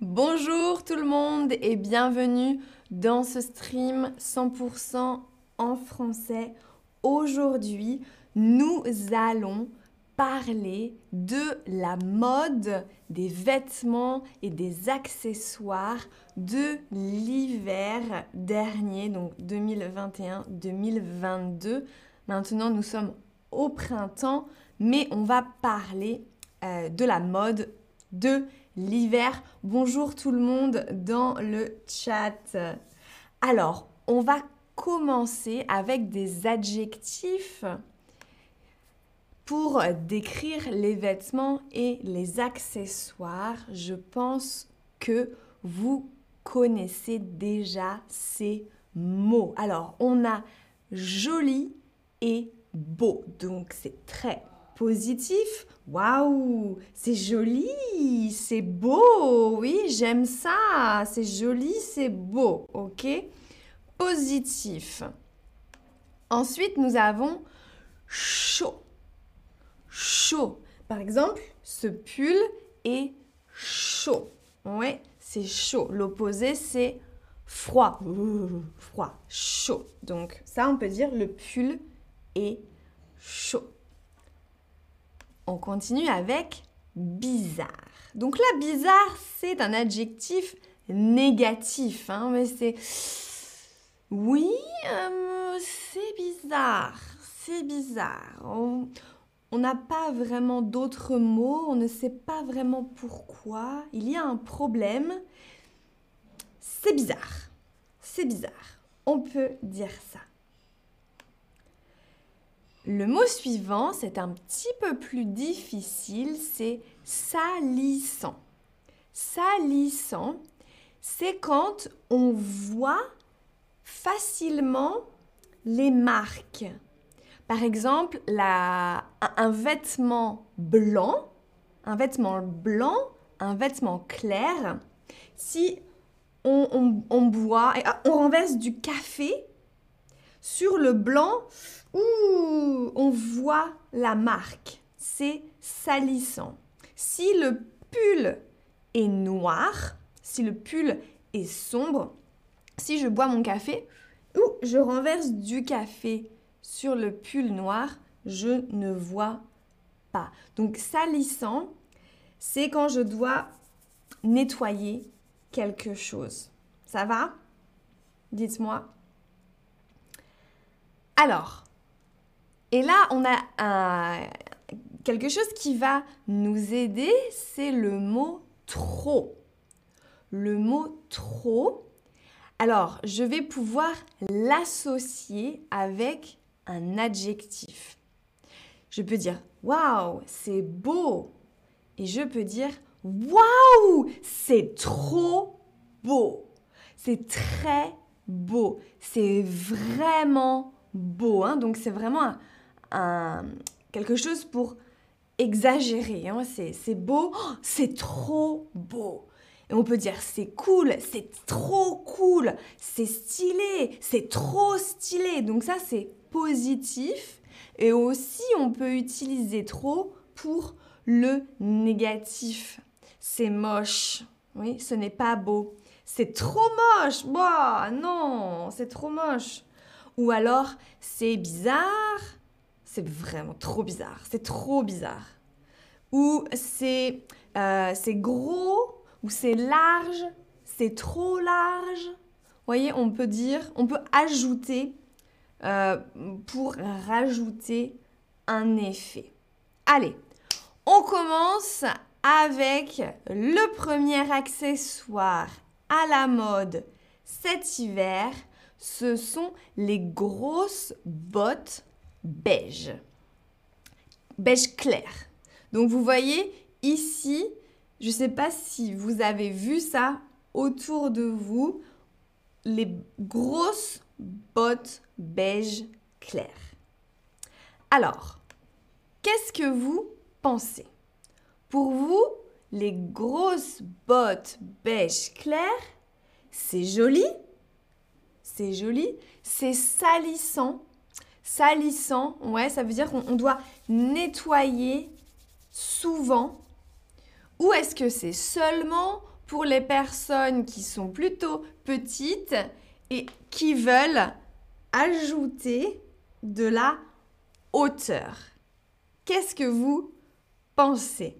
Bonjour tout le monde et bienvenue dans ce stream 100% en français. Aujourd'hui, nous allons parler de la mode des vêtements et des accessoires de l'hiver dernier, donc 2021-2022. Maintenant, nous sommes au printemps, mais on va parler euh, de la mode de l'hiver. Bonjour tout le monde dans le chat. Alors, on va commencer avec des adjectifs pour décrire les vêtements et les accessoires, je pense que vous connaissez déjà ces mots. Alors, on a joli et beau. Donc, c'est très positif. Waouh, c'est joli, c'est beau. Oui, j'aime ça. C'est joli, c'est beau. OK Positif. Ensuite, nous avons chaud chaud. Par exemple, ce pull est chaud. Ouais, c'est chaud. L'opposé, c'est froid. froid, chaud. Donc ça, on peut dire le pull est chaud. On continue avec bizarre. Donc là, bizarre, c'est un adjectif négatif. Hein, mais c'est... Oui, euh, c'est bizarre. C'est bizarre. On on n'a pas vraiment d'autres mots, on ne sait pas vraiment pourquoi. Il y a un problème. C'est bizarre. C'est bizarre. On peut dire ça. Le mot suivant, c'est un petit peu plus difficile, c'est salissant. Salissant, c'est quand on voit facilement les marques. Par exemple, un vêtement blanc, un vêtement blanc, un vêtement clair, si on, boit ah, on renverse du café sur le blanc, on voit la marque. C'est salissant. Si le pull est noir, si le pull est sombre, si je bois mon café, ou je renverse du café sur le pull noir, je ne vois pas. Donc salissant, c'est quand je dois nettoyer quelque chose. Ça va? Dites-moi. Alors, et là, on a quelque chose qui va nous aider, c'est le mot trop. Le mot trop. Alors, je vais pouvoir l'associer avec un adjectif. Je peux dire waouh, c'est beau. Et je peux dire waouh, c'est trop beau. C'est très beau. C'est vraiment beau. Hein. Donc c'est vraiment un, quelque chose pour exagérer. Hein. C'est beau, oh, c'est trop beau. Et on peut dire c'est cool, c'est trop cool, c'est stylé, c'est trop stylé. Donc ça c'est positif et aussi on peut utiliser trop pour le négatif. C'est moche. Oui, ce n'est pas beau. C'est trop moche. Bah non, c'est trop moche. Ou alors c'est bizarre. C'est vraiment trop bizarre. C'est trop bizarre. Ou c'est euh, c'est gros ou c'est large. C'est trop large. Vous voyez, on peut dire, on peut ajouter euh, pour rajouter un effet. Allez, on commence avec le premier accessoire à la mode cet hiver. Ce sont les grosses bottes beige. Beige clair. Donc vous voyez ici, je ne sais pas si vous avez vu ça autour de vous, les grosses bottes beige clair. Alors, qu'est-ce que vous pensez? Pour vous, les grosses bottes beige clair, c'est joli C'est joli C'est salissant Salissant, ouais, ça veut dire qu'on doit nettoyer souvent. Ou est-ce que c'est seulement pour les personnes qui sont plutôt petites et qui veulent ajouter de la hauteur? Qu'est-ce que vous pensez?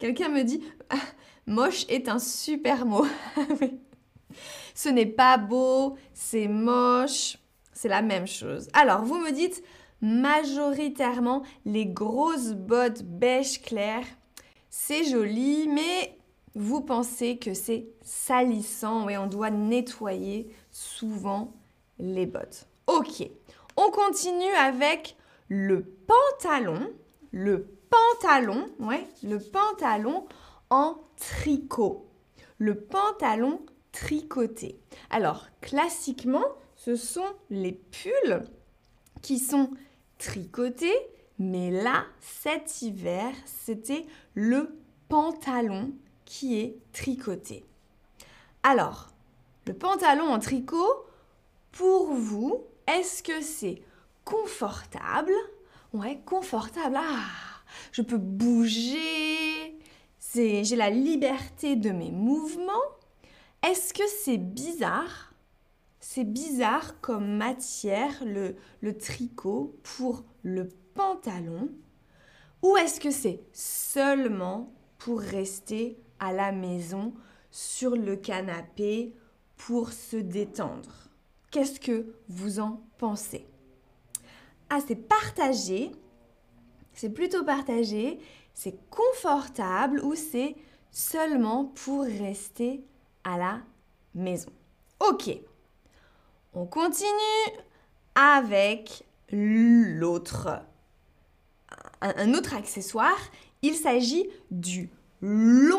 Quelqu'un me dit moche est un super mot. Ce n'est pas beau, c'est moche, c'est la même chose. Alors, vous me dites majoritairement les grosses bottes beige clair, c'est joli, mais vous pensez que c'est salissant et on doit nettoyer souvent les bottes. Ok, on continue avec le pantalon. Le pantalon, ouais, le pantalon en tricot. Le pantalon tricoté. Alors, classiquement, ce sont les pulls qui sont tricotés, mais là, cet hiver, c'était le pantalon qui est tricoté. Alors, le pantalon en tricot, pour vous, est-ce que c'est confortable? Ouais, confortable. Ah, je peux bouger. j'ai la liberté de mes mouvements. Est-ce que c'est bizarre? C'est bizarre comme matière le, tricot pour le pantalon ou est-ce que c'est seulement pour rester à la maison sur le canapé pour se détendre? Qu'est-ce que vous en pensez? Ah, c'est partagé. C'est plutôt partagé. C'est confortable ou c'est seulement pour rester à la maison? Ok. On continue avec l'autre. Un autre accessoire, il s'agit du long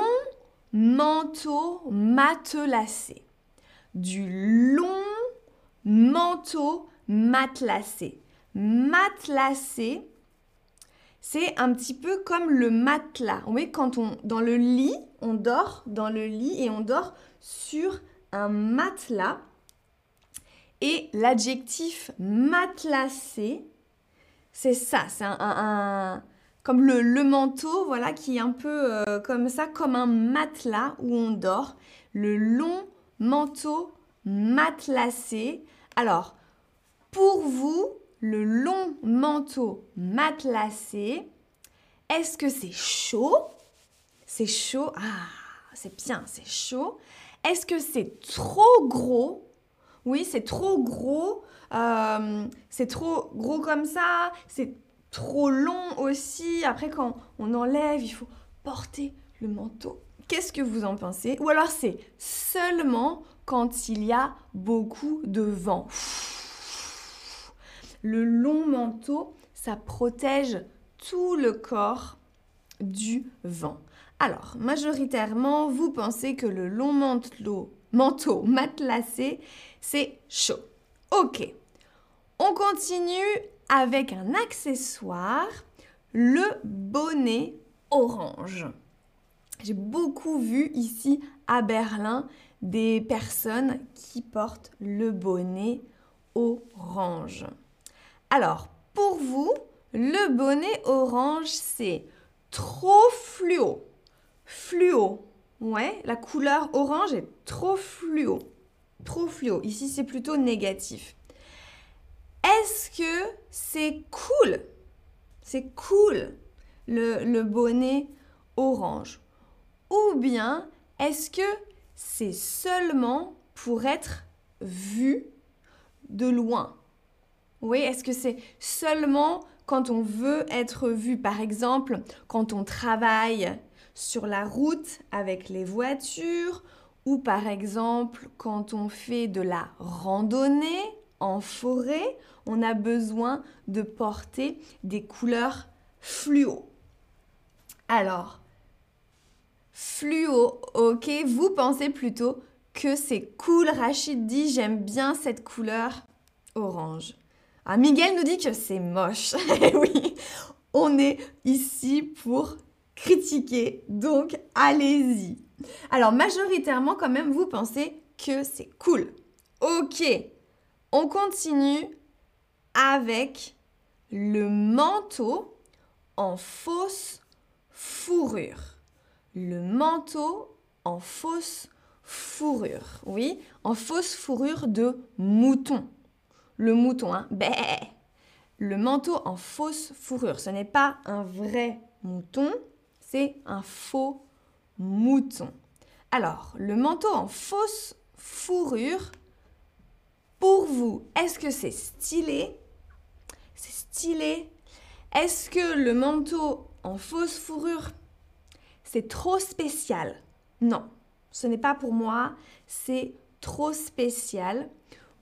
manteau matelassé. Du long manteau matelassé. Matelassé, c'est un petit peu comme le matelas. Oui, quand on dans le lit, on dort dans le lit et on dort sur un matelas. Et l'adjectif matelassé, c'est ça, c'est un, comme le, manteau, voilà, qui est un peu euh, comme ça, comme un matelas où on dort. Le long manteau matelassé. Alors, pour vous, le long manteau matelassé, est-ce que c'est chaud? C'est chaud? Ah, c'est bien, c'est chaud. Est-ce que c'est trop gros? Oui, c'est trop gros. Euh, c'est trop gros comme ça. C'est trop long aussi. Après, quand on enlève, il faut porter le manteau. Qu'est-ce que vous en pensez? Ou alors c'est seulement quand il y a beaucoup de vent. Le long manteau, ça protège tout le corps du vent. Alors, majoritairement, vous pensez que le long manteau, manteau matelassé, c'est chaud. Ok. On continue avec un accessoire, le bonnet orange. J'ai beaucoup vu ici à Berlin des personnes qui portent le bonnet orange. Alors, pour vous, le bonnet orange, c'est trop fluo. Fluo. Ouais, la couleur orange est trop fluo. Trop fluo. Ici, c'est plutôt négatif. Est-ce que c'est cool? C'est cool le, le bonnet orange Ou bien est-ce que c'est seulement pour être vu de loin? Oui, est-ce que c'est seulement quand on veut être vu, par exemple, quand on travaille sur la route avec les voitures, par exemple quand on fait de la randonnée en forêt, on a besoin de porter des couleurs fluo. Alors, Fluo, ok. Vous pensez plutôt que c'est cool. Rachid dit j'aime bien cette couleur orange. Ah, Miguel nous dit que c'est moche. Eh oui, on est ici pour critiquer, donc allez-y. Alors majoritairement quand même, vous pensez que c'est cool. Ok, on continue avec le manteau en fausse fourrure le manteau en fausse fourrure. Oui, en fausse fourrure de mouton. Le mouton, hein. Bé. Le manteau en fausse fourrure. Ce n'est pas un vrai mouton, c'est un faux mouton. Alors, le manteau en fausse fourrure, pour vous, est-ce que c'est stylé? C'est stylé Est-ce que le manteau en fausse fourrure, c'est trop spécial? Non, ce n'est pas pour moi, c'est trop spécial.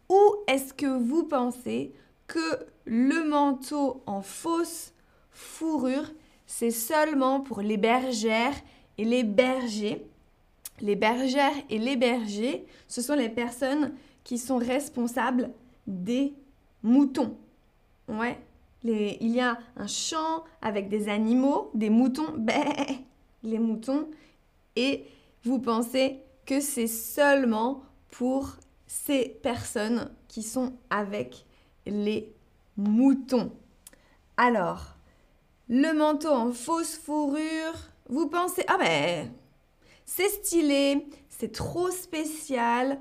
Ou est-ce que vous pensez que le manteau en fausse fourrure, c'est seulement pour les bergères et les bergers Les bergères et les bergers, ce sont les personnes qui sont responsables des moutons. Ouais, il y a un champ avec des animaux, des moutons, ben, les moutons, et vous pensez que c'est seulement pour ces personnes qui sont avec les moutons. Alors, le manteau en fausse fourrure, vous pensez, ah ben, c'est stylé, c'est trop spécial,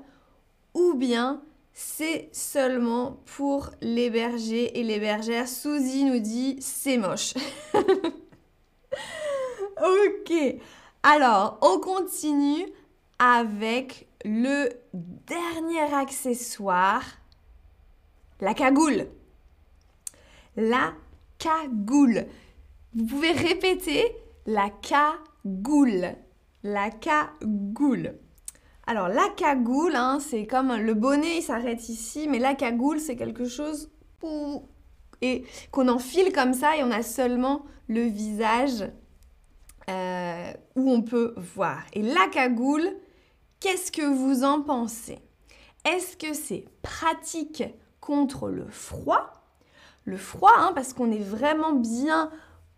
ou bien c'est seulement pour les bergers et les bergères. Suzy nous dit, c'est moche. ok, alors on continue avec le dernier accessoire, la cagoule. La cagoule. Vous pouvez répéter la cagoule. La cagoule. Alors la cagoule, hein, c'est comme le bonnet, il s'arrête ici, mais la cagoule, c'est quelque chose et qu'on enfile comme ça et on a seulement le visage euh, où on peut voir. Et la cagoule, qu'est-ce que vous en pensez? Est-ce que c'est pratique contre le froid? Le froid, hein, parce qu'on est vraiment bien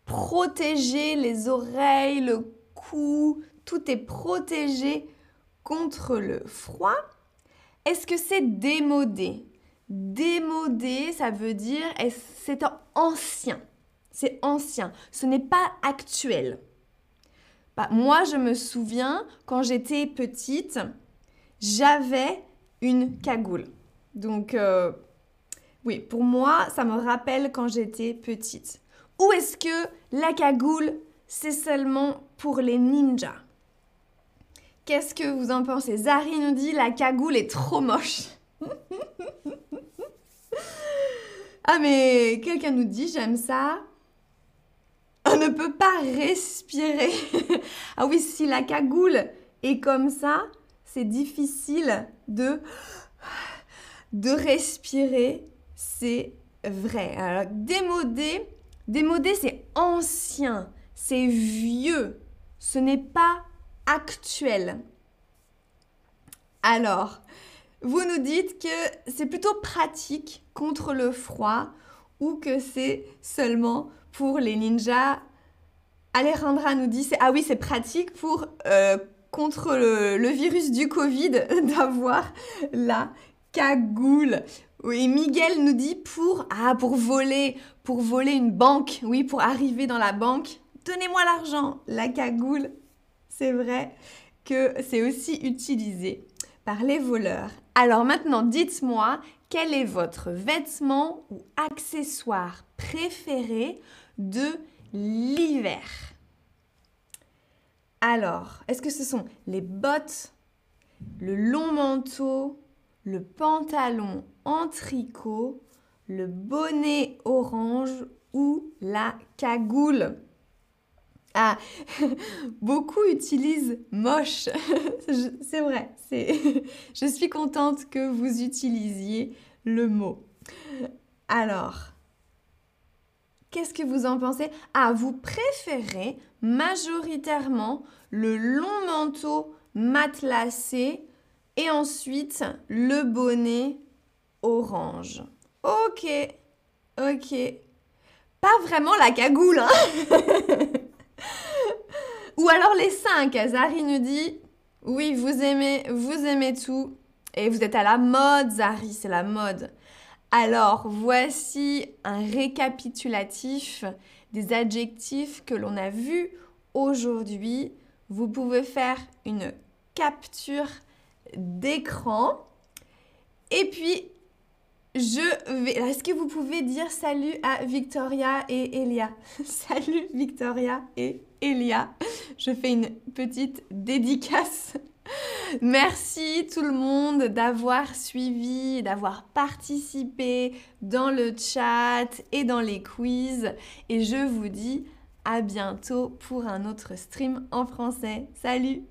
protégé, les oreilles, le cou, tout est protégé contre le froid. Est-ce que c'est démodé? Démodé, ça veut dire c'est ancien. C'est ancien. Ce n'est pas actuel. Bah, moi, je me souviens, quand j'étais petite, j'avais une cagoule. Donc, euh, oui, pour moi, ça me rappelle quand j'étais petite. Ou est-ce que la cagoule, c'est seulement pour les ninjas? Qu'est-ce que vous en pensez? Zari nous dit la cagoule est trop moche. ah mais quelqu'un nous dit j'aime ça. On ne peut pas respirer. ah oui, si la cagoule est comme ça, c'est difficile de, de respirer. C'est vrai. Alors, démodé, démodé, c'est ancien, c'est vieux. Ce n'est pas actuel. Alors, vous nous dites que c'est plutôt pratique contre le froid ou que c'est seulement pour les ninjas. Alejandra nous dit ah oui c'est pratique pour euh, contre le, virus du Covid d'avoir la cagoule. Oui, Miguel nous dit pour ah pour voler, pour voler une banque. Oui, pour arriver dans la banque. Donnez-moi l'argent. La cagoule, c'est vrai que c'est aussi utilisé par les voleurs. Alors maintenant, dites-moi quel est votre vêtement ou accessoire préféré de l'hiver? Alors, est-ce que ce sont les bottes, le long manteau, le pantalon en tricot, le bonnet orange ou la cagoule ah, beaucoup utilisent moche. c'est vrai, je suis contente que vous utilisiez le mot. Alors, Qu'est-ce que vous en pensez? Ah, vous préférez majoritairement le long manteau matelassé et ensuite le bonnet orange. Ok, ok. Pas vraiment la cagoule, hein Ou alors les cinq. Zari nous dit, oui, vous aimez, vous aimez tout. Et vous êtes à la mode, Zari, c'est la mode. Alors, voici un récapitulatif des adjectifs que l'on a vus aujourd'hui. Vous pouvez faire une capture d'écran. Et puis, je vais... Est-ce que vous pouvez dire salut à Victoria et Elia? Salut Victoria et Elia. Je fais une petite dédicace. Merci tout le monde d'avoir suivi, d'avoir participé dans le chat et dans les quiz. Et je vous dis à bientôt pour un autre stream en français. Salut